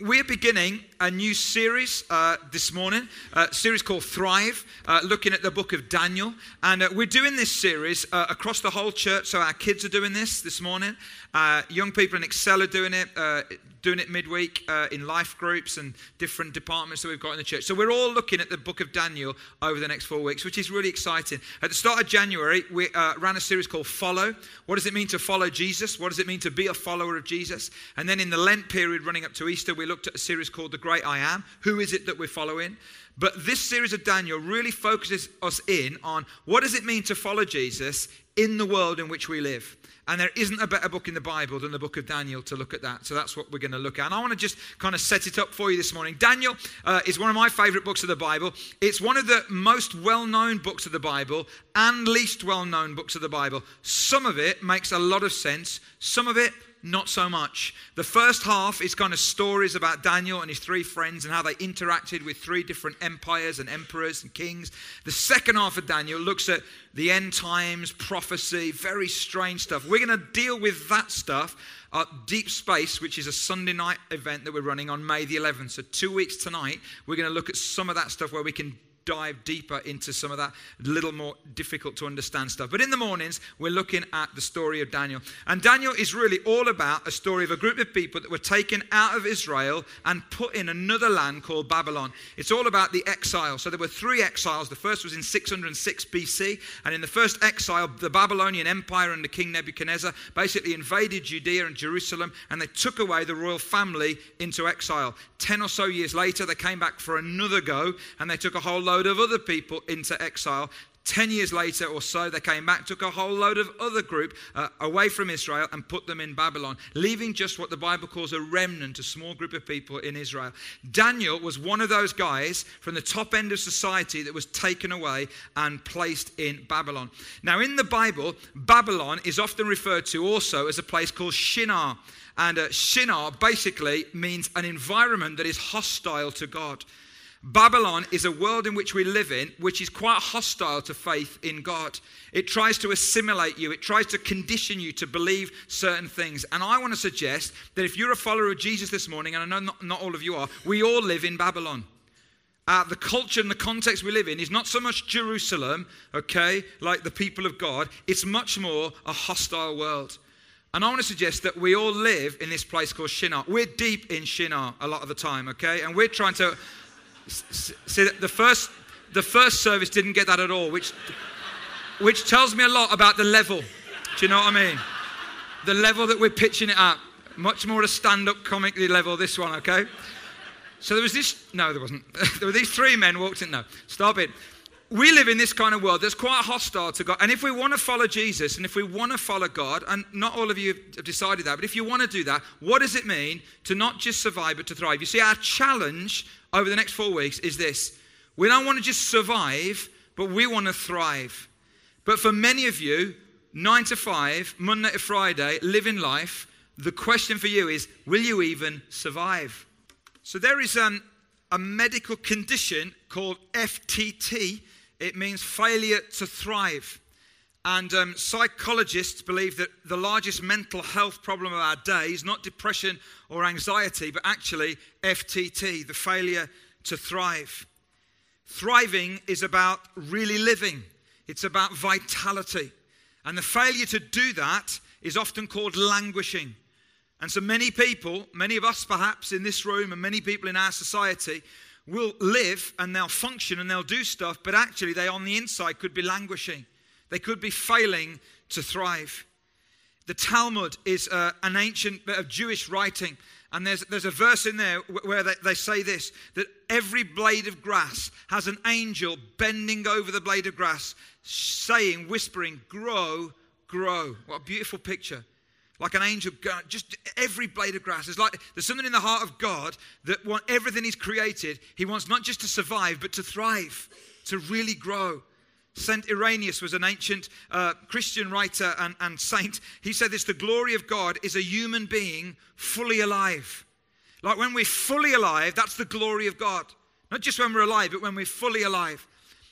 We're beginning a new series uh, this morning, a series called Thrive, uh, looking at the book of Daniel. And uh, we're doing this series uh, across the whole church. So our kids are doing this this morning. Uh, young people in Excel are doing it, uh, doing it midweek uh, in life groups and different departments that we've got in the church. So we're all looking at the book of Daniel over the next four weeks, which is really exciting. At the start of January, we uh, ran a series called Follow. What does it mean to follow Jesus? What does it mean to be a follower of Jesus? And then in the Lent period running up to Easter, we looked at a series called The Great I Am. Who is it that we're following? But this series of Daniel really focuses us in on what does it mean to follow Jesus in the world in which we live. And there isn't a better book in the Bible than the book of Daniel to look at that. So that's what we're going to look at. And I want to just kind of set it up for you this morning. Daniel uh, is one of my favorite books of the Bible. It's one of the most well known books of the Bible and least well known books of the Bible. Some of it makes a lot of sense, some of it not so much. The first half is kind of stories about Daniel and his three friends and how they interacted with three different empires and emperors and kings. The second half of Daniel looks at the end times, prophecy, very strange stuff. We're going to deal with that stuff at Deep Space, which is a Sunday night event that we're running on May the 11th. So, two weeks tonight, we're going to look at some of that stuff where we can dive deeper into some of that little more difficult to understand stuff. But in the mornings, we're looking at the story of Daniel. And Daniel is really all about a story of a group of people that were taken out of Israel and put in another land called Babylon. It's all about the exile. So there were three exiles. The first was in 606 BC. And in the first exile, the Babylonian Empire under King Nebuchadnezzar basically invaded Judea and Jerusalem and they took away the royal family into exile. Ten or so years later, they came back for another go and they took a whole load load of other people into exile. Ten years later or so, they came back, took a whole load of other group uh, away from Israel and put them in Babylon, leaving just what the Bible calls a remnant, a small group of people in Israel. Daniel was one of those guys from the top end of society that was taken away and placed in Babylon. Now, in the Bible, Babylon is often referred to also as a place called Shinar. And uh, Shinar basically means an environment that is hostile to God. Babylon is a world in which we live in, which is quite hostile to faith in God. It tries to assimilate you, it tries to condition you to believe certain things. And I want to suggest that if you're a follower of Jesus this morning, and I know not, not all of you are, we all live in Babylon. Uh, the culture and the context we live in is not so much Jerusalem, okay, like the people of God, it's much more a hostile world. And I want to suggest that we all live in this place called Shinar. We're deep in Shinar a lot of the time, okay? And we're trying to See, the first, the first service didn't get that at all, which, which tells me a lot about the level. Do you know what I mean? The level that we're pitching it at. Much more a stand up comically level, this one, okay? So there was this, no, there wasn't. there were these three men walked in, no, stop it. We live in this kind of world that's quite hostile to God. And if we want to follow Jesus and if we want to follow God, and not all of you have decided that, but if you want to do that, what does it mean to not just survive but to thrive? You see, our challenge over the next four weeks is this we don't want to just survive, but we want to thrive. But for many of you, nine to five, Monday to Friday, living life, the question for you is will you even survive? So there is um, a medical condition called FTT. It means failure to thrive. And um, psychologists believe that the largest mental health problem of our day is not depression or anxiety, but actually FTT, the failure to thrive. Thriving is about really living, it's about vitality. And the failure to do that is often called languishing. And so many people, many of us perhaps in this room, and many people in our society, will live and they'll function and they'll do stuff, but actually they on the inside could be languishing. They could be failing to thrive. The Talmud is uh, an ancient bit of Jewish writing, and there's, there's a verse in there where they, they say this that every blade of grass has an angel bending over the blade of grass, saying, whispering, Grow, grow. What a beautiful picture like an angel just every blade of grass is like there's something in the heart of god that want everything he's created he wants not just to survive but to thrive to really grow St. Irenaeus was an ancient uh, Christian writer and, and saint. He said this the glory of God is a human being fully alive. Like when we're fully alive, that's the glory of God. Not just when we're alive, but when we're fully alive.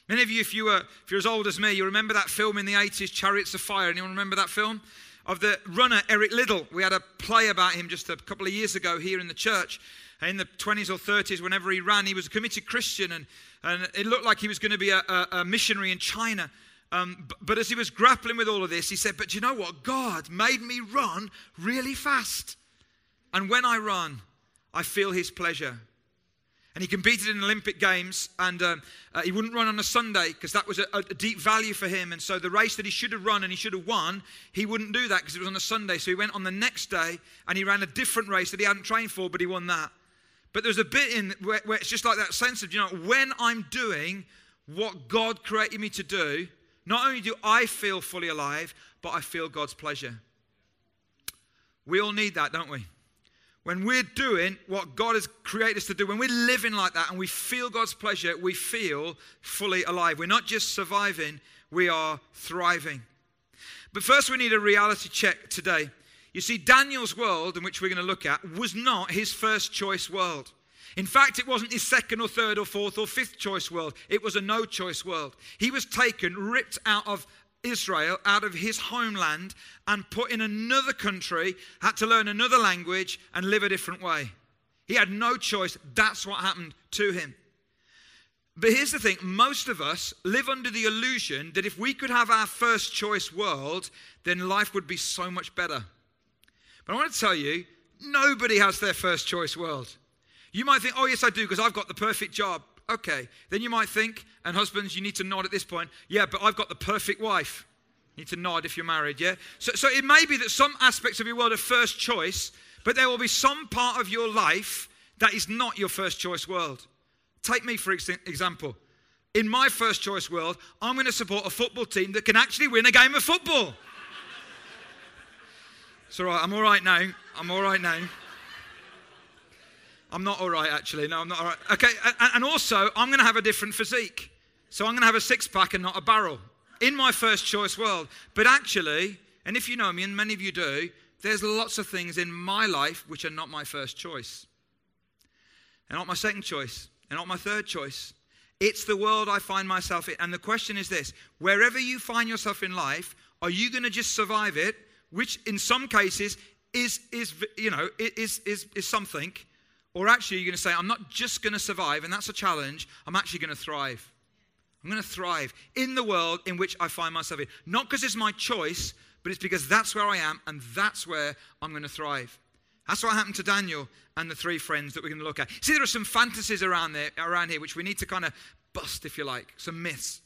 Many of you, if, you were, if you're as old as me, you remember that film in the 80s, Chariots of Fire. Anyone remember that film? Of the runner Eric Liddell. We had a play about him just a couple of years ago here in the church. In the 20s or 30s, whenever he ran, he was a committed Christian and, and it looked like he was going to be a, a, a missionary in China. Um, but, but as he was grappling with all of this, he said, But you know what? God made me run really fast. And when I run, I feel his pleasure. And he competed in Olympic Games, and um, uh, he wouldn't run on a Sunday because that was a, a, deep value for him. And so the race that he should have run and he should have won, he wouldn't do that because it was on a Sunday. So he went on the next day and he ran a different race that he hadn't trained for, but he won that. But there's a bit in where, where it's just like that sense of, you know, when I'm doing what God created me to do, not only do I feel fully alive, but I feel God's pleasure. We all need that, don't we? When we're doing what God has created us to do, when we're living like that and we feel God's pleasure, we feel fully alive. We're not just surviving, we are thriving. But first, we need a reality check today. You see, Daniel's world, in which we're going to look at, was not his first choice world. In fact, it wasn't his second or third or fourth or fifth choice world. It was a no choice world. He was taken, ripped out of Israel out of his homeland and put in another country, had to learn another language and live a different way. He had no choice. That's what happened to him. But here's the thing most of us live under the illusion that if we could have our first choice world, then life would be so much better. But I want to tell you, nobody has their first choice world. You might think, oh, yes, I do, because I've got the perfect job. Okay. Then you might think, and husbands, you need to nod at this point, yeah, but I've got the perfect wife. You need to nod if you're married, yeah? So, so it may be that some aspects of your world are first choice, but there will be some part of your life that is not your first choice world. Take me, for example. In my first choice world, I'm going to support a football team that can actually win a game of football. it's all right, I'm all right now. I'm all right now. I'm not all right, actually. No, I'm not all right. Okay, and also, I'm going to have a different physique. So I'm going to have a six pack and not a barrel in my first choice world. But actually, and if you know me, and many of you do, there's lots of things in my life which are not my first choice. and not my second choice. and not my third choice. It's the world I find myself in. And the question is this wherever you find yourself in life, are you going to just survive it? Which in some cases is, is you know, is, is, is something. Or actually, you're going to say, I'm not just going to survive, and that's a challenge, I'm actually going to thrive. I'm going to thrive in the world in which I find myself in. Not because it's my choice, but it's because that's where I am, and that's where I'm going to thrive. That's what happened to Daniel and the three friends that we're going to look at. See, there are some fantasies around there, around here, which we need to kind of bust, if you like, some myths.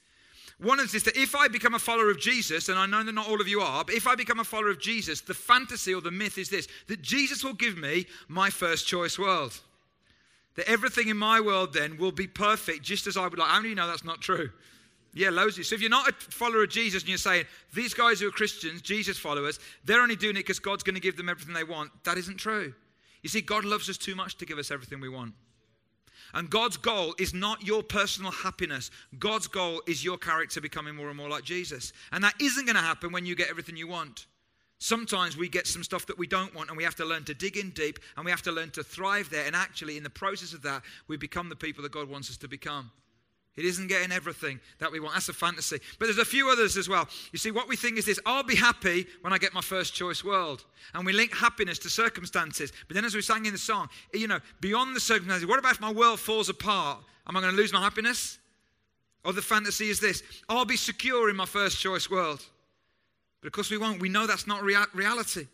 One is this that if I become a follower of Jesus, and I know that not all of you are, but if I become a follower of Jesus, the fantasy or the myth is this that Jesus will give me my first choice world. That everything in my world then will be perfect just as I would like. How many you know that's not true? Yeah, loads of you. So if you're not a follower of Jesus and you're saying, these guys who are Christians, Jesus followers, they're only doing it because God's going to give them everything they want, that isn't true. You see, God loves us too much to give us everything we want. And God's goal is not your personal happiness. God's goal is your character becoming more and more like Jesus. And that isn't going to happen when you get everything you want. Sometimes we get some stuff that we don't want, and we have to learn to dig in deep and we have to learn to thrive there. And actually, in the process of that, we become the people that God wants us to become. It isn't getting everything that we want. That's a fantasy. But there's a few others as well. You see, what we think is this I'll be happy when I get my first choice world. And we link happiness to circumstances. But then, as we sang in the song, you know, beyond the circumstances, what about if my world falls apart? Am I going to lose my happiness? Or the fantasy is this I'll be secure in my first choice world. But of course, we won't. We know that's not rea- reality.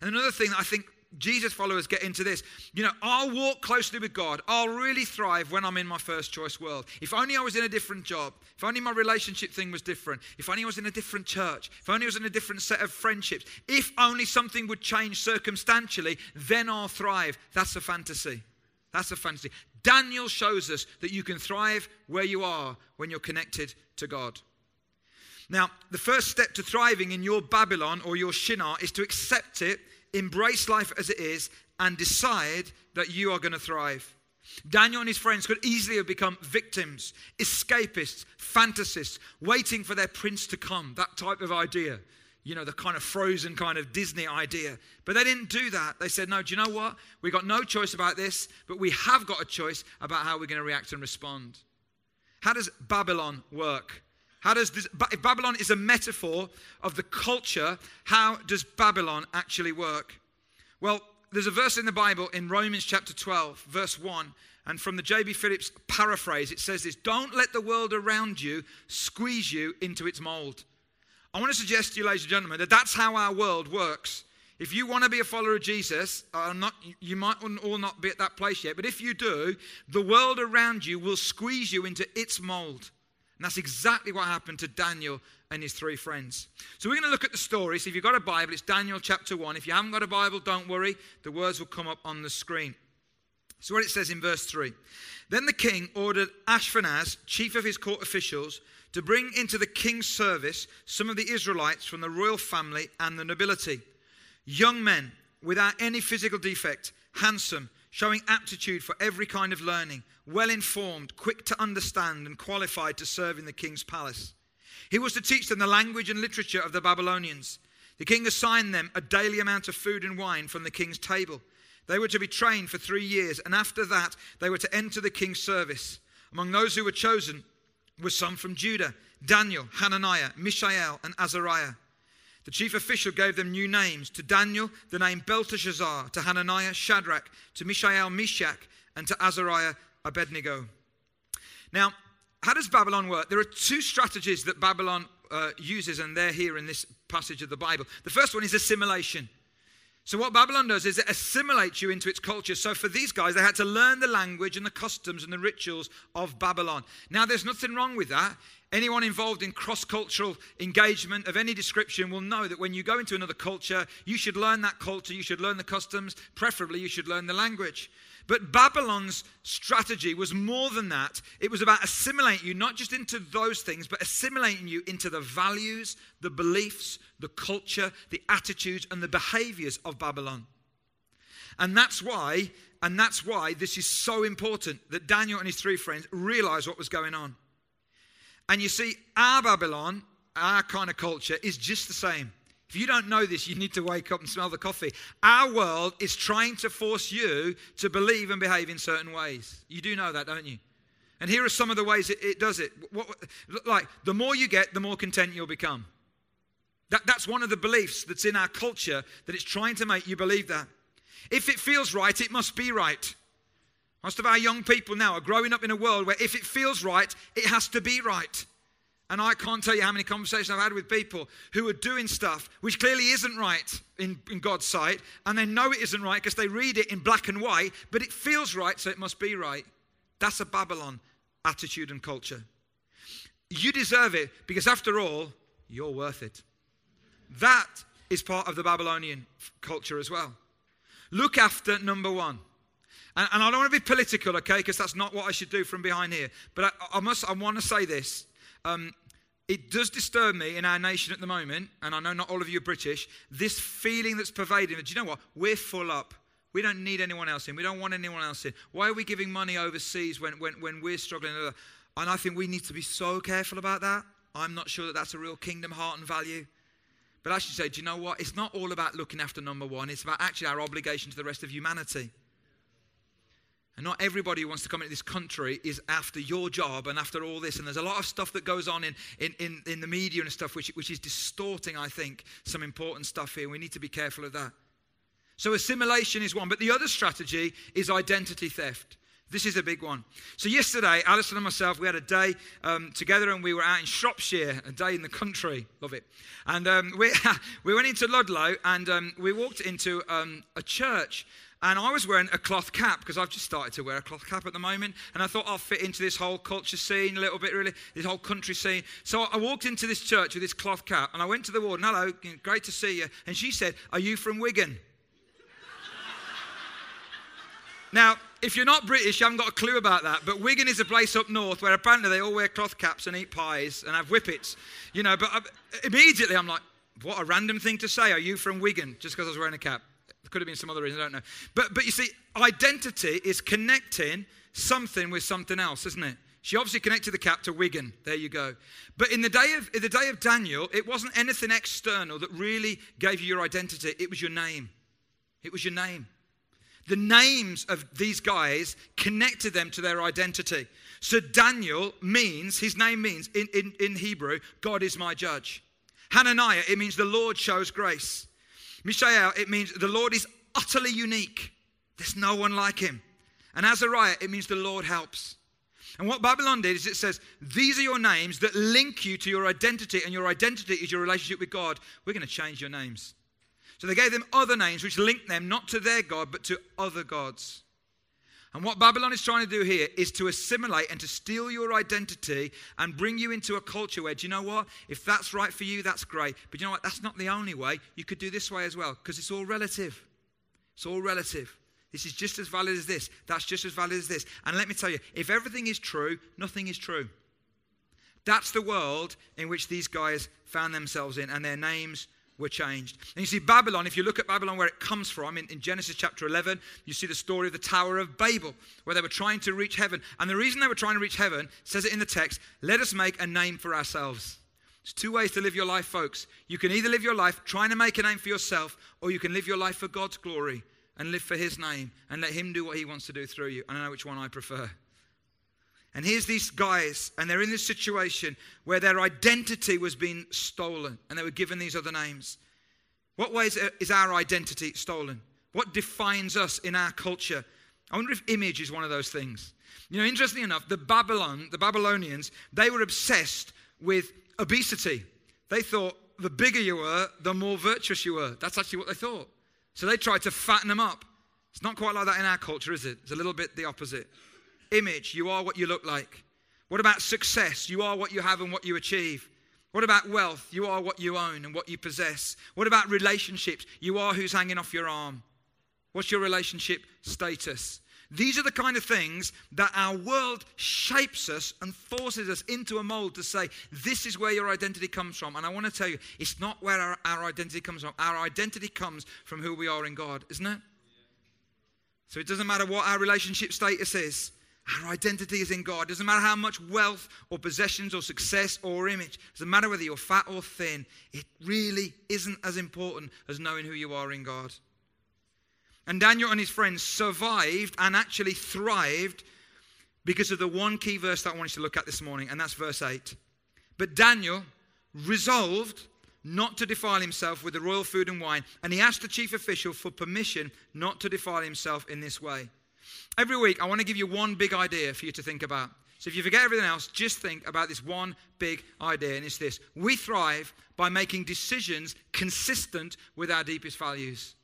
And another thing that I think Jesus followers get into this. You know, I'll walk closely with God. I'll really thrive when I'm in my first choice world. If only I was in a different job. If only my relationship thing was different. If only I was in a different church. If only I was in a different set of friendships. If only something would change circumstantially, then I'll thrive. That's a fantasy. That's a fantasy. Daniel shows us that you can thrive where you are when you're connected to God. Now, the first step to thriving in your Babylon or your Shinar is to accept it embrace life as it is, and decide that you are going to thrive. Daniel and his friends could easily have become victims, escapists, fantasists, waiting for their prince to come, that type of idea. You know, the kind of frozen kind of Disney idea. But they didn't do that. They said, no, do you know what? We got no choice about this, but we have got a choice about how we're going to react and respond. How does Babylon work? How does this, if Babylon is a metaphor of the culture, how does Babylon actually work? Well, there's a verse in the Bible in Romans chapter 12, verse 1, and from the J.B. Phillips paraphrase, it says this Don't let the world around you squeeze you into its mold. I want to suggest to you, ladies and gentlemen, that that's how our world works. If you want to be a follower of Jesus, uh, not, you might all not be at that place yet, but if you do, the world around you will squeeze you into its mold. And that's exactly what happened to Daniel and his three friends. So we're going to look at the story. So if you've got a Bible, it's Daniel chapter 1. If you haven't got a Bible, don't worry. The words will come up on the screen. So what it says in verse 3. Then the king ordered Ashpenaz, chief of his court officials, to bring into the king's service some of the Israelites from the royal family and the nobility. Young men without any physical defect, handsome, showing aptitude for every kind of learning, well informed, quick to understand, and qualified to serve in the king's palace. He was to teach them the language and literature of the Babylonians. The king assigned them a daily amount of food and wine from the king's table. They were to be trained for three years, and after that, they were to enter the king's service. Among those who were chosen were some from Judah Daniel, Hananiah, Mishael, and Azariah. The chief official gave them new names. To Daniel, the name Belteshazzar. To Hananiah, Shadrach. To Mishael, Meshach. And to Azariah, Abednego. Now, how does Babylon work? There are two strategies that Babylon uh, uses, and they're here in this passage of the Bible. The first one is assimilation. So, what Babylon does is it assimilates you into its culture. So, for these guys, they had to learn the language and the customs and the rituals of Babylon. Now, there's nothing wrong with that. Anyone involved in cross cultural engagement of any description will know that when you go into another culture, you should learn that culture, you should learn the customs, preferably, you should learn the language. But Babylon's strategy was more than that. It was about assimilating you, not just into those things, but assimilating you into the values, the beliefs, the culture, the attitudes, and the behaviors of Babylon. And that's why, and that's why this is so important that Daniel and his three friends realized what was going on. And you see, our Babylon, our kind of culture, is just the same. If you don't know this, you need to wake up and smell the coffee. Our world is trying to force you to believe and behave in certain ways. You do know that, don't you? And here are some of the ways it, it does it. What, like, the more you get, the more content you'll become. That, that's one of the beliefs that's in our culture that it's trying to make you believe that. If it feels right, it must be right. Most of our young people now are growing up in a world where if it feels right, it has to be right. And I can't tell you how many conversations I've had with people who are doing stuff which clearly isn't right in, in God's sight, and they know it isn't right because they read it in black and white, but it feels right, so it must be right. That's a Babylon attitude and culture. You deserve it because, after all, you're worth it. That is part of the Babylonian culture as well. Look after number one. And, and I don't want to be political, okay, because that's not what I should do from behind here. But I, I must, I want to say this um, it does disturb me in our nation at the moment, and I know not all of you are British, this feeling that's pervading. Do you know what? We're full up. We don't need anyone else in. We don't want anyone else in. Why are we giving money overseas when, when, when we're struggling? And I think we need to be so careful about that. I'm not sure that that's a real kingdom heart and value. But I should say, do you know what? It's not all about looking after number one, it's about actually our obligation to the rest of humanity. And not everybody who wants to come into this country is after your job and after all this. And there's a lot of stuff that goes on in, in, in, in the media and stuff which, which is distorting, I think, some important stuff here. We need to be careful of that. So assimilation is one. But the other strategy is identity theft. This is a big one. So, yesterday, Alison and myself, we had a day um, together and we were out in Shropshire, a day in the country. Love it. And um, we, we went into Ludlow and um, we walked into um, a church and I was wearing a cloth cap because I've just started to wear a cloth cap at the moment. And I thought I'll fit into this whole culture scene a little bit, really, this whole country scene. So I walked into this church with this cloth cap and I went to the warden, hello, great to see you. And she said, Are you from Wigan? now, if you're not British, you haven't got a clue about that. But Wigan is a place up north where apparently they all wear cloth caps and eat pies and have whippets. You know, but I, immediately I'm like, what a random thing to say. Are you from Wigan? Just because I was wearing a cap. There could have been some other reason, I don't know. But, but you see, identity is connecting something with something else, isn't it? She obviously connected the cap to Wigan. There you go. But in the day of in the day of Daniel, it wasn't anything external that really gave you your identity. It was your name. It was your name. The names of these guys connected them to their identity. So Daniel means, his name means in, in, in Hebrew, God is my judge. Hananiah, it means the Lord shows grace. Mishael, it means the Lord is utterly unique. There's no one like him. And Azariah, it means the Lord helps. And what Babylon did is it says, These are your names that link you to your identity, and your identity is your relationship with God. We're going to change your names. So they gave them other names which linked them not to their God, but to other gods. And what Babylon is trying to do here is to assimilate and to steal your identity and bring you into a culture where, do you know what? If that's right for you, that's great. But you know what? That's not the only way. You could do this way as well because it's all relative. It's all relative. This is just as valid as this. That's just as valid as this. And let me tell you, if everything is true, nothing is true. That's the world in which these guys found themselves in, and their names were changed. And you see, Babylon, if you look at Babylon where it comes from, in, in, Genesis chapter 11, you see the story of the Tower of Babel, where they were trying to reach heaven. And the reason they were trying to reach heaven says it in the text let us make a name for ourselves. There's two ways to live your life, folks. You can either live your life trying to make a name for yourself, or you can live your life for God's glory and live for His name and let Him do what He wants to do through you. I know which one I prefer. And here's these guys, and they're in this situation where their identity was being stolen, and they were given these other names. What ways is our identity stolen? What defines us in our culture? I wonder if image is one of those things. You know, interestingly enough, the Babylon, the Babylonians, they were obsessed with obesity. They thought the bigger you were, the more virtuous you were. That's actually what they thought. So they tried to fatten them up. It's not quite like that in our culture, is it? It's a little bit the opposite. Image, you are what you look like. What about success? You are what you have and what you achieve. What about wealth? You are what you own and what you possess. What about relationships? You are who's hanging off your arm. What's your relationship status? These are the kind of things that our world shapes us and forces us into a mold to say, this is where your identity comes from. And I want to tell you, it's not where our, our identity comes from. Our identity comes from who we are in God, isn't it? So it doesn't matter what our relationship status is. Our identity is in God. Doesn't matter how much wealth or possessions or success or image. Doesn't matter whether you're fat or thin. It really isn't as important as knowing who you are in God. And Daniel and his friends survived and actually thrived because of the one key verse that I want you to look at this morning, and that's verse 8. But Daniel resolved not to defile himself with the royal food and wine, and he asked the chief official for permission not to defile himself in this way. Every week, I want to give you one big idea for you to think about. So if you forget everything else, just think about this one big idea, and it's this We thrive by making decisions consistent with our deepest values.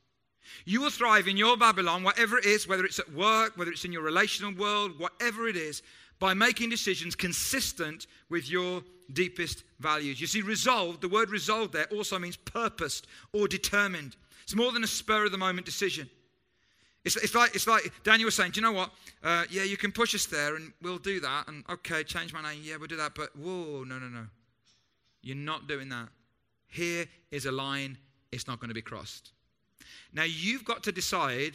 You will thrive in your Babylon, whatever it is, whether it's at work, whether it's in your relational world, whatever it is, by making decisions consistent with your deepest values. You see, resolved, the word resolved there also means purposed or determined. It's more than a spur of the moment decision. It's, it's, like, it's like Daniel was saying, do you know what? Uh, yeah, you can push us there and we'll do that. And okay, change my name. Yeah, we'll do that. But whoa, no, no, no. You're not doing that. Here is a line, it's not going to be crossed. Now, you've got to decide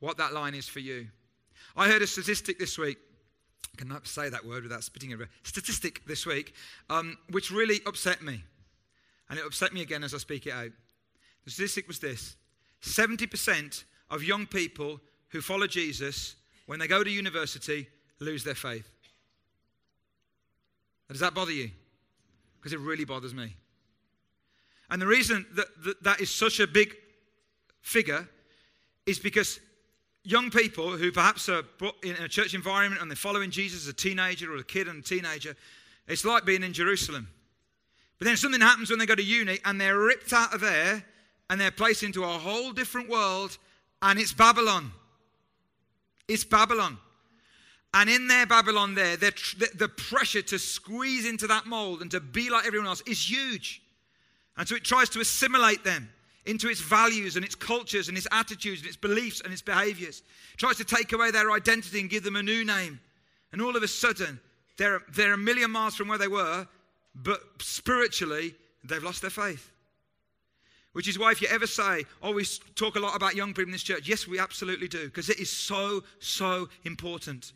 what that line is for you. I heard a statistic this week. I cannot say that word without spitting it. Statistic this week, um, which really upset me. And it upset me again as I speak it out. The statistic was this 70% of young people who follow Jesus, when they go to university, lose their faith. Does that bother you? Because it really bothers me. And the reason that, that that is such a big figure is because young people who perhaps are in a church environment and they're following Jesus as a teenager or a kid and a teenager, it's like being in Jerusalem. But then something happens when they go to uni and they're ripped out of there and they're placed into a whole different world and it's Babylon. It's Babylon. And in their Babylon, there, the, the pressure to squeeze into that mold and to be like everyone else is huge. And so it tries to assimilate them into its values and its cultures and its attitudes and its beliefs and its behaviors. It tries to take away their identity and give them a new name. And all of a sudden, they're, they're a million miles from where they were, but spiritually, they've lost their faith. Which is why, if you ever say, oh, we talk a lot about young people in this church, yes, we absolutely do, because it is so, so important.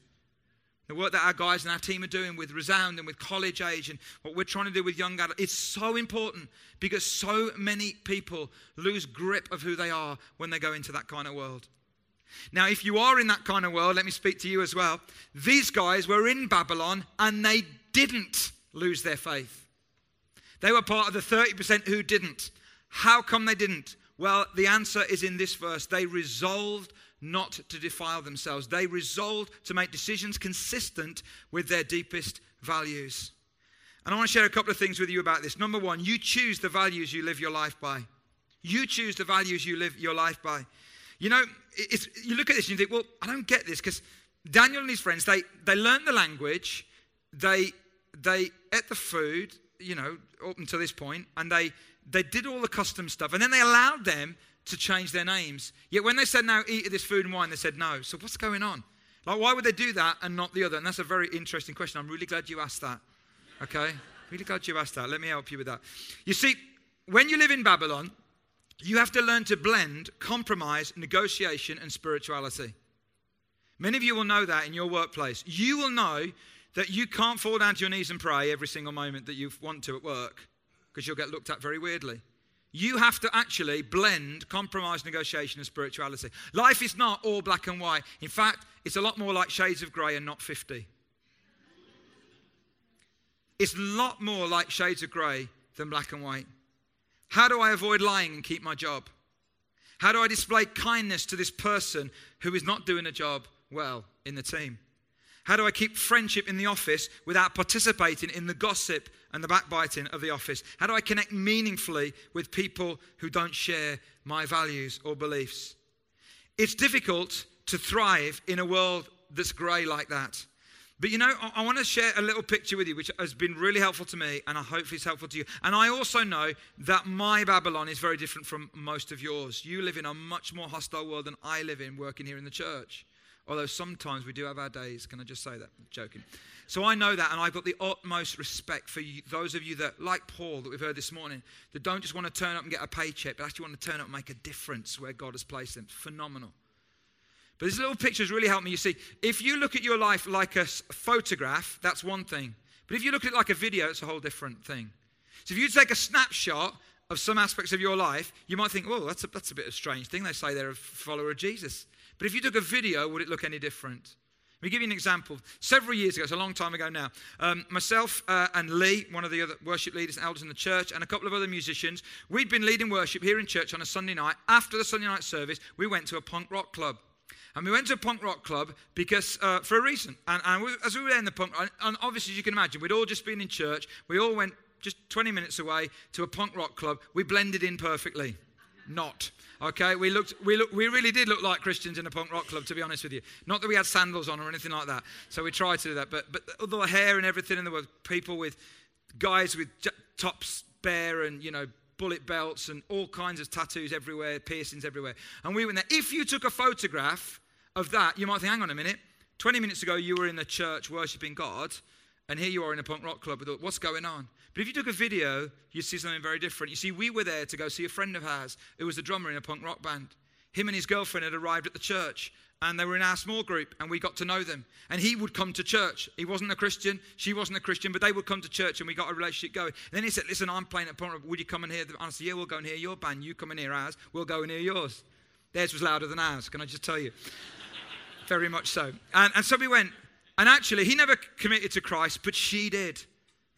The work that our guys and our team are doing with Resound and with college age and what we're trying to do with young adults, it's so important because so many people lose grip of who they are when they go into that kind of world. Now, if you are in that kind of world, let me speak to you as well. These guys were in Babylon and they didn't lose their faith. They were part of the 30% who didn't. How come they didn't? Well, the answer is in this verse. They resolved not to defile themselves, they resolved to make decisions consistent with their deepest values. And I want to share a couple of things with you about this. Number one, you choose the values you live your life by. You choose the values you live your life by. You know, you look at this and you think, well, I don't get this because Daniel and his friends, they, they learned the language, they, they ate the food, you know, up until this point, and they, they did all the custom stuff, and then they allowed them to change their names. Yet when they said, now eat of this food and wine, they said no. So what's going on? Like, why would they do that and not the other? And that's a very interesting question. I'm really glad you asked that. Okay? Really glad you asked that. Let me help you with that. You see, when you live in Babylon, you have to learn to blend compromise, negotiation, and spirituality. Many of you will know that in your workplace. You will know that you can't fall down to your knees and pray every single moment that you want to at work because you'll get looked at very weirdly. You have to actually blend compromise, negotiation, and spirituality. Life is not all black and white. In fact, it's a lot more like shades of grey and not 50. It's a lot more like shades of grey than black and white. How do I avoid lying and keep my job? How do I display kindness to this person who is not doing a job well in the team? How do I keep friendship in the office without participating in the gossip and the backbiting of the office? How do I connect meaningfully with people who don't share my values or beliefs? It's difficult to thrive in a world that's grey like that. But you know, I, I want to share a little picture with you, which has been really helpful to me, and I hope it's helpful to you. And I also know that my Babylon is very different from most of yours. You live in a much more hostile world than I live in working here in the church. Although sometimes we do have our days. Can I just say that? I'm joking. So I know that, and I've got the utmost respect for you, those of you that, like Paul, that we've heard this morning, that don't just want to turn up and get a paycheck, but actually want to turn up and make a difference where God has placed them. Phenomenal. But this little picture has really helped me. You see, if you look at your life like a photograph, that's one thing. But if you look at it like a video, it's a whole different thing. So if you take a snapshot of some aspects of your life, you might think, oh, that's a, that's a bit of a strange thing. They say they're a follower of Jesus. But if you took a video, would it look any different? Let me give you an example. Several years ago, it's a long time ago now, um, myself uh, and Lee, one of the other worship leaders and elders in the church, and a couple of other musicians, we'd been leading worship here in church on a Sunday night. After the Sunday night service, we went to a punk rock club. And we went to a punk rock club because, uh, for a reason. And, and we, as we were in the punk, and obviously, as you can imagine, we'd all just been in church. We all went just 20 minutes away to a punk rock club. We blended in perfectly. Not. Okay, we looked, we looked, we really did look like Christians in a punk rock club, to be honest with you. Not that we had sandals on or anything like that. So we tried to do that. But, but all the hair and everything, and there were people with, guys with tops bare and, you know, bullet belts and all kinds of tattoos everywhere, piercings everywhere. And we went there. If you took a photograph of that, you might think, hang on a minute, 20 minutes ago you were in the church worshipping God, and here you are in a punk rock club. What's going on? But if you took a video, you'd see something very different. You see, we were there to go see a friend of ours who was a drummer in a punk rock band. Him and his girlfriend had arrived at the church and they were in our small group and we got to know them. And he would come to church. He wasn't a Christian, she wasn't a Christian, but they would come to church and we got a relationship going. And then he said, Listen, I'm playing at punk rock. Would you come and hear? And I said, Yeah, we'll go and hear your band. You come and hear ours. We'll go and hear yours. Theirs was louder than ours, can I just tell you? very much so. And, and so we went. And actually, he never committed to Christ, but she did.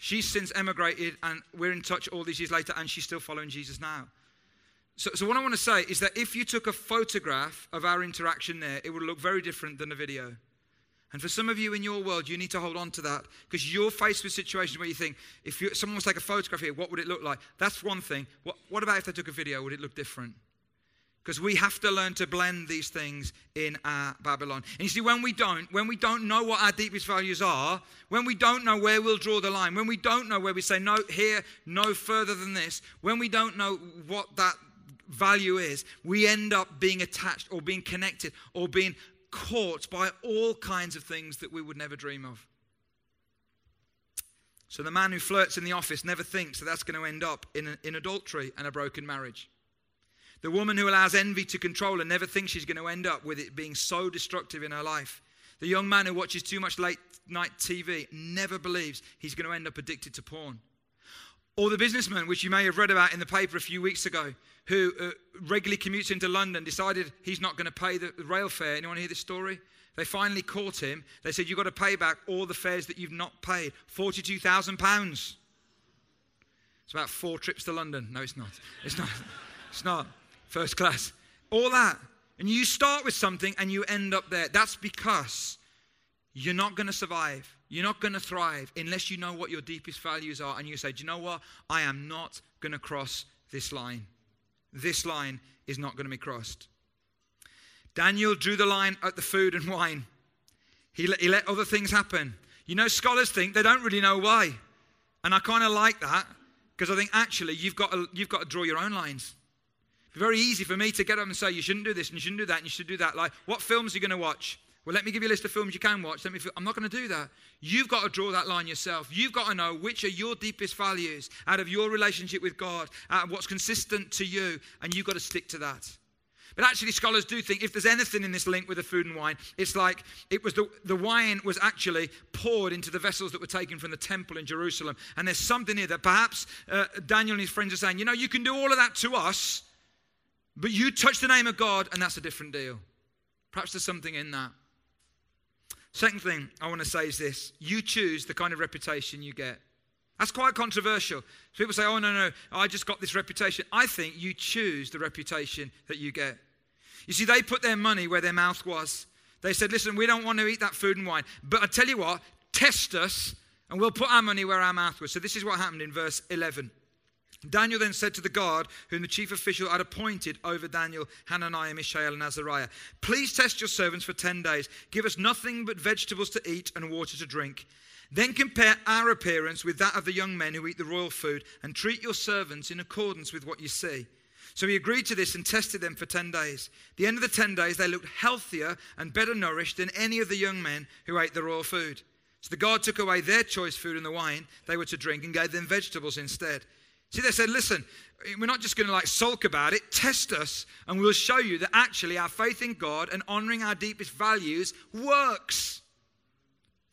She's since emigrated, and we're in touch all these years later, and she's still following Jesus now. So, so, what I want to say is that if you took a photograph of our interaction there, it would look very different than a video. And for some of you in your world, you need to hold on to that because you're faced with situations where you think, if you, someone was to take a photograph here, what would it look like? That's one thing. What, what about if they took a video? Would it look different? Because we have to learn to blend these things in our Babylon. And you see, when we don't, when we don't know what our deepest values are, when we don't know where we'll draw the line, when we don't know where we say no here, no further than this, when we don't know what that value is, we end up being attached or being connected or being caught by all kinds of things that we would never dream of. So the man who flirts in the office never thinks that that's going to end up in, in adultery and a broken marriage. The woman who allows envy to control her never thinks she's going to end up with it being so destructive in her life. The young man who watches too much late night TV never believes he's going to end up addicted to porn. Or the businessman, which you may have read about in the paper a few weeks ago, who uh, regularly commutes into London, decided he's not going to pay the, rail fare. Anyone hear this story? They finally caught him. They said, You've got to pay back all the fares that you've not paid. £42,000. It's about four trips to London. No, it's not. It's not. It's not. First class. All that. And you start with something and you end up there. That's because you're not going to survive. You're not going to thrive unless you know what your deepest values are and you say, Do you know what? I am not going to cross this line. This line is not going to be crossed. Daniel drew the line at the food and wine. He let, he let other things happen. You know, scholars think they don't really know why. And I kind of like that because I think actually you've got, to, you've got to draw your own lines. Very easy for me to get up and say, you shouldn't do this and you shouldn't do that and you should do that. Like, what films are you going to watch? Well, let me give you a list of films you can watch. Let me. I'm not going to do that. You've got to draw that line yourself. You've got to know which are your deepest values out of your relationship with God, out what's consistent to you, and you've got to stick to that. But actually, scholars do think if there's anything in this link with the food and wine, it's like it was the, the wine was actually poured into the vessels that were taken from the temple in Jerusalem. And there's something here that perhaps uh, Daniel and his friends are saying, you know, you can do all of that to us, but you touch the name of God, and that's a different deal. Perhaps there's something in that. Second thing I want to say is this you choose the kind of reputation you get. That's quite controversial. People say, oh, no, no, I just got this reputation. I think you choose the reputation that you get. You see, they put their money where their mouth was. They said, listen, we don't want to eat that food and wine. But I tell you what, test us and we'll put our money where our mouth was. So this is what happened in verse 11. Daniel then said to the guard, whom the chief official had appointed over Daniel, Hananiah, Mishael, and Azariah, Please test your servants for 10 days. Give us nothing but vegetables to eat and water to drink. Then compare our appearance with that of the young men who eat the royal food, and treat your servants in accordance with what you see. So he agreed to this and tested them for 10 days. At the end of the 10 days, they looked healthier and better nourished than any of the young men who ate the royal food. So the guard took away their choice food and the wine they were to drink and gave them vegetables instead. See, they said, listen, we're not just going to like sulk about it. Test us, and we'll show you that actually our faith in God and honoring our deepest values works.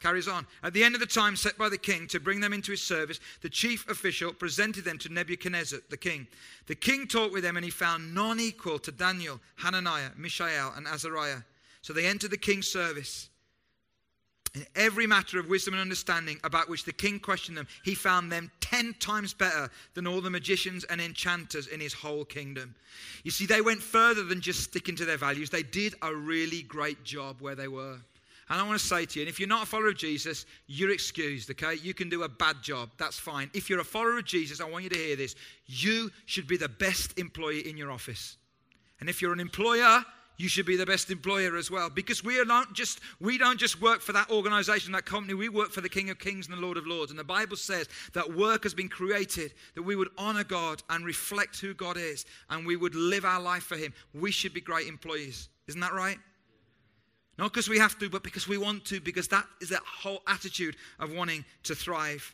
Carries on. At the end of the time set by the king to bring them into his service, the chief official presented them to Nebuchadnezzar, the king. The king talked with them, and he found none equal to Daniel, Hananiah, Mishael, and Azariah. So they entered the king's service. In every matter of wisdom and understanding about which the king questioned them, he found them ten times better than all the magicians and enchanters in his whole kingdom. You see, they went further than just sticking to their values, they did a really great job where they were. And I want to say to you, and if you're not a follower of Jesus, you're excused, okay? You can do a bad job. That's fine. If you're a follower of Jesus, I want you to hear this. You should be the best employee in your office. And if you're an employer, you should be the best employer as well. Because we are not just we don't just work for that organization that company. We work for the king of kings and the lord of lords. And the bible says that work has been created that we would honor god and reflect who god is and we would live our life for him. We should be great employees. Isn't that right? Not because we have to, but because we want to, because that is that whole attitude of wanting to thrive.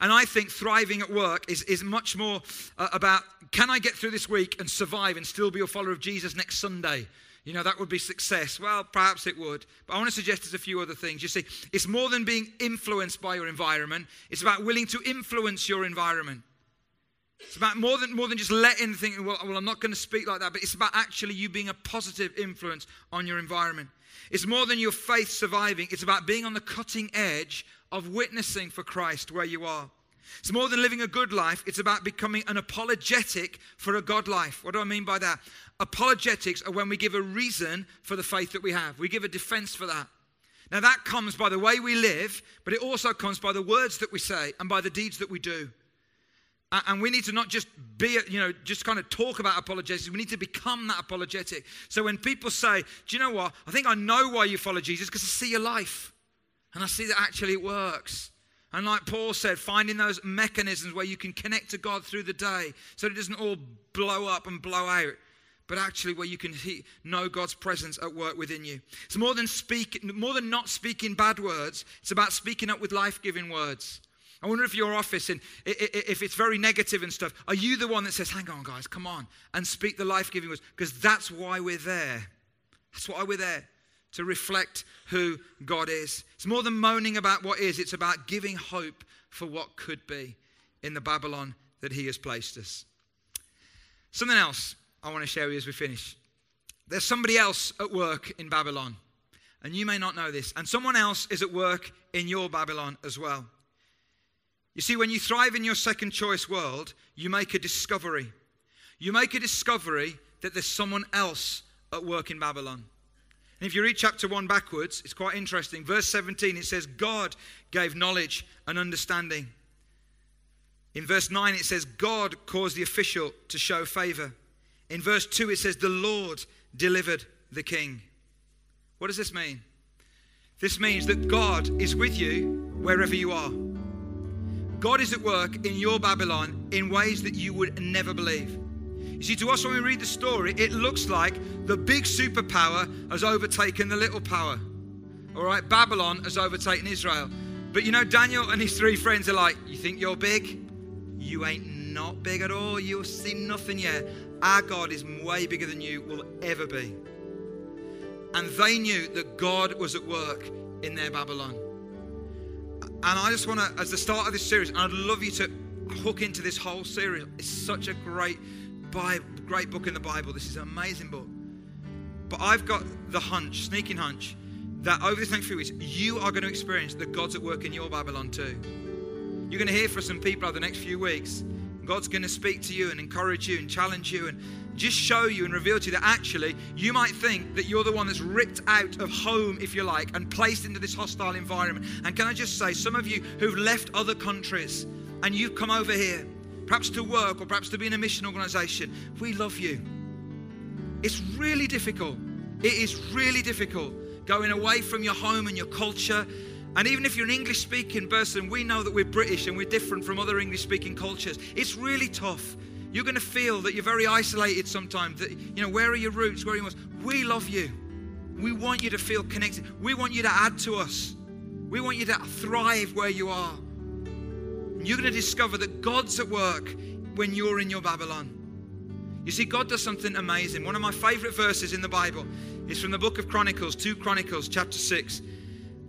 And I think thriving at work is, is much more uh, about can I get through this week and survive and still be a follower of Jesus next Sunday? You know, that would be success. Well, perhaps it would. But I want to suggest there's a few other things. You see, it's more than being influenced by your environment, it's about willing to influence your environment. It's about more than, more than just letting think, well, well, I'm not going to speak like that, but it's about actually you being a positive influence on your environment. It's more than your faith surviving, it's about being on the cutting edge of witnessing for Christ where you are. It's more than living a good life, it's about becoming an apologetic for a God life. What do I mean by that? Apologetics are when we give a reason for the faith that we have, we give a defense for that. Now, that comes by the way we live, but it also comes by the words that we say and by the deeds that we do. And we need to not just be, you know, just kind of talk about apologetics. We need to become that apologetic. So when people say, do you know what? I think I know why you follow Jesus because I see your life. And I see that actually it works. And like Paul said, finding those mechanisms where you can connect to God through the day so it doesn't all blow up and blow out, but actually where you can know God's presence at work within you. It's more than speak, more than not speaking bad words. It's about speaking up with life-giving words. I wonder if your office, and if it's very negative and stuff, are you the one that says, hang on, guys, come on, and speak the life giving words? Because that's why we're there. That's why we're there, to reflect who God is. It's more than moaning about what is, it's about giving hope for what could be. in the Babylon that He has placed us. Something else I want to share with you as we finish. There's somebody else at work in Babylon, and you may not know this, and someone else is at work in your Babylon as well. You see, when you thrive in your second choice world, you make a discovery. You make a discovery that there's someone else at work in Babylon. And if you read chapter 1 backwards, it's quite interesting. Verse 17, it says, God gave knowledge and understanding. In verse 9, it says, God caused the official to show favor. In verse 2, it says, The Lord delivered the king. What does this mean? This means that God is with you wherever you are. God is at work in your Babylon in ways that you would never believe. You see, to us, when we read the story, it looks like the big superpower has overtaken the little power. All right, Babylon has overtaken Israel. But you know, Daniel and his three friends are like, You think you're big? You ain't not big at all. You'll see nothing yet. Our God is way bigger than you will ever be. And they knew that God was at work in their Babylon. And I just want to, as the start of this series, and I'd love you to hook into this whole series. It's such a great Bible, great book in the Bible. This is an amazing book. But I've got the hunch, sneaking hunch, that over this next few weeks, you are going to experience that God's at work in your Babylon too. You're going to hear from some people over the next few weeks. God's going to speak to you and encourage you and challenge you and just show you and reveal to you that actually you might think that you're the one that's ripped out of home, if you like, and placed into this hostile environment. And can I just say, some of you who've left other countries and you've come over here perhaps to work or perhaps to be in a mission organization. We love you. It's really difficult. It is really difficult going away from your home and your culture. And even if you're an English speaking person, we know that we're British and we're different from other English speaking cultures. It's really tough. You're going to feel that you're very isolated sometimes. That, you know, where are your roots? Where are your We love you. We want you to feel connected. We want you to add to us. We want you to thrive where you are. You're going to discover that God's at work when you're in your Babylon. You see, God does something amazing. One of my favorite verses in the Bible is from the book of Chronicles, 2 Chronicles, chapter 6,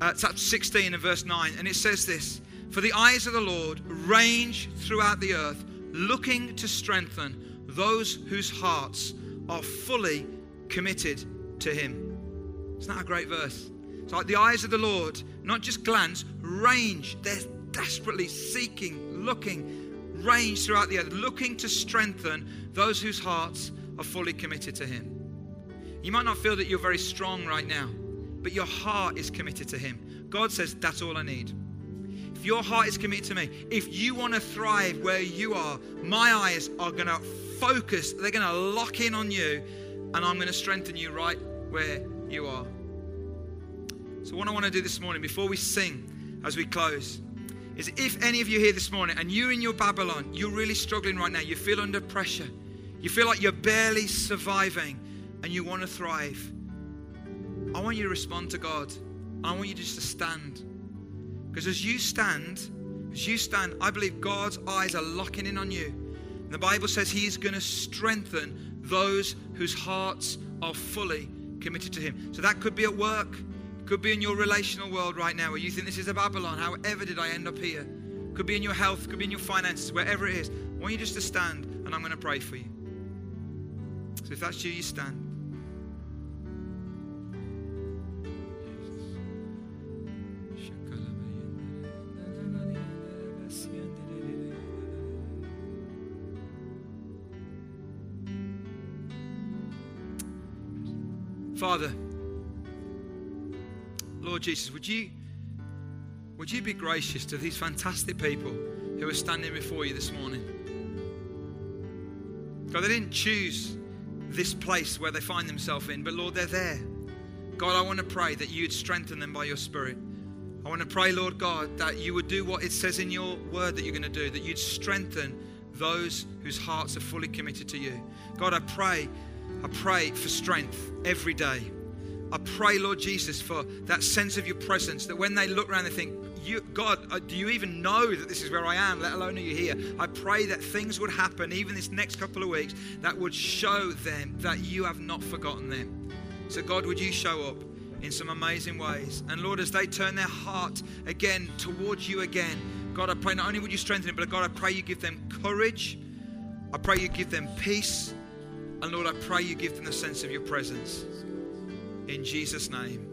uh, chapter 16 and verse 9. And it says this For the eyes of the Lord range throughout the earth, looking to strengthen those whose hearts are fully committed to Him. Isn't that a great verse? It's like the eyes of the Lord, not just glance, range. They're desperately seeking, looking, range throughout the earth, looking to strengthen those whose hearts are fully committed to Him. You might not feel that you're very strong right now, but your heart is committed to Him. God says, That's all I need. If your heart is committed to me, if you want to thrive where you are, my eyes are going to focus, they're going to lock in on you, and I'm going to strengthen you right where you are. So, what I want to do this morning, before we sing, as we close, is if any of you here this morning and you're in your Babylon, you're really struggling right now, you feel under pressure, you feel like you're barely surviving, and you want to thrive, I want you to respond to God. I want you just to stand. Because as you stand, as you stand, I believe God's eyes are locking in on you. And the Bible says He is going to strengthen those whose hearts are fully committed to Him. So that could be at work, could be in your relational world right now where you think this is a Babylon. However, did I end up here? Could be in your health, could be in your finances, wherever it is. I want you just to stand and I'm going to pray for you. So if that's you, you stand. Father, Lord Jesus, would you, would you be gracious to these fantastic people who are standing before you this morning? God, they didn't choose this place where they find themselves in, but Lord, they're there. God, I want to pray that you'd strengthen them by your Spirit. I want to pray, Lord God, that you would do what it says in your word that you're going to do, that you'd strengthen those whose hearts are fully committed to you. God, I pray, I pray for strength every day. I pray, Lord Jesus, for that sense of your presence, that when they look around, they think, you, God, uh, do you even know that this is where I am, let alone are you here? I pray that things would happen, even this next couple of weeks, that would show them that you have not forgotten them. So, God, would you show up in some amazing ways? And Lord, as they turn their heart again towards you again, God, I pray not only would you strengthen them, but God, I pray you give them courage. I pray you give them peace. And Lord, I pray you give them the sense of your presence. In Jesus' name.